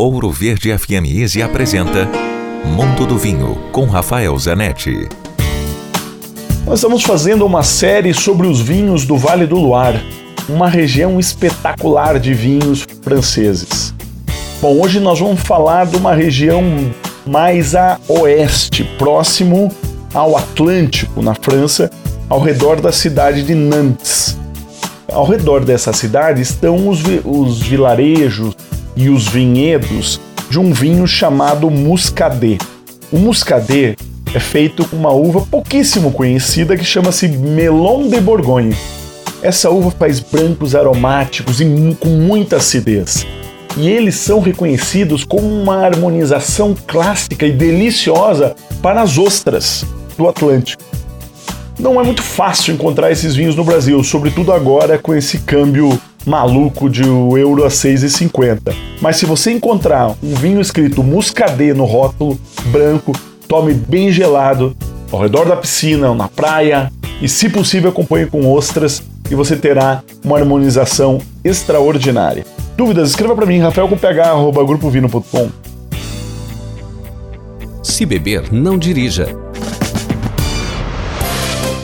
Ouro Verde FM Easy apresenta Mundo do Vinho com Rafael Zanetti. Nós estamos fazendo uma série sobre os vinhos do Vale do Loire, uma região espetacular de vinhos franceses. Bom, hoje nós vamos falar de uma região mais a oeste, próximo ao Atlântico, na França, ao redor da cidade de Nantes. Ao redor dessa cidade estão os, os vilarejos, e os vinhedos de um vinho chamado Muscadet. O Muscadet é feito com uma uva pouquíssimo conhecida que chama-se Melon de Bourgogne. Essa uva faz brancos aromáticos e com muita acidez. E eles são reconhecidos como uma harmonização clássica e deliciosa para as ostras do Atlântico. Não é muito fácil encontrar esses vinhos no Brasil, sobretudo agora com esse câmbio maluco de euro a 6,50. Mas se você encontrar um vinho escrito Muscadet no rótulo, branco, tome bem gelado, ao redor da piscina ou na praia, e se possível acompanhe com ostras e você terá uma harmonização extraordinária. Dúvidas? Escreva para mim, rafael com Se beber, não dirija.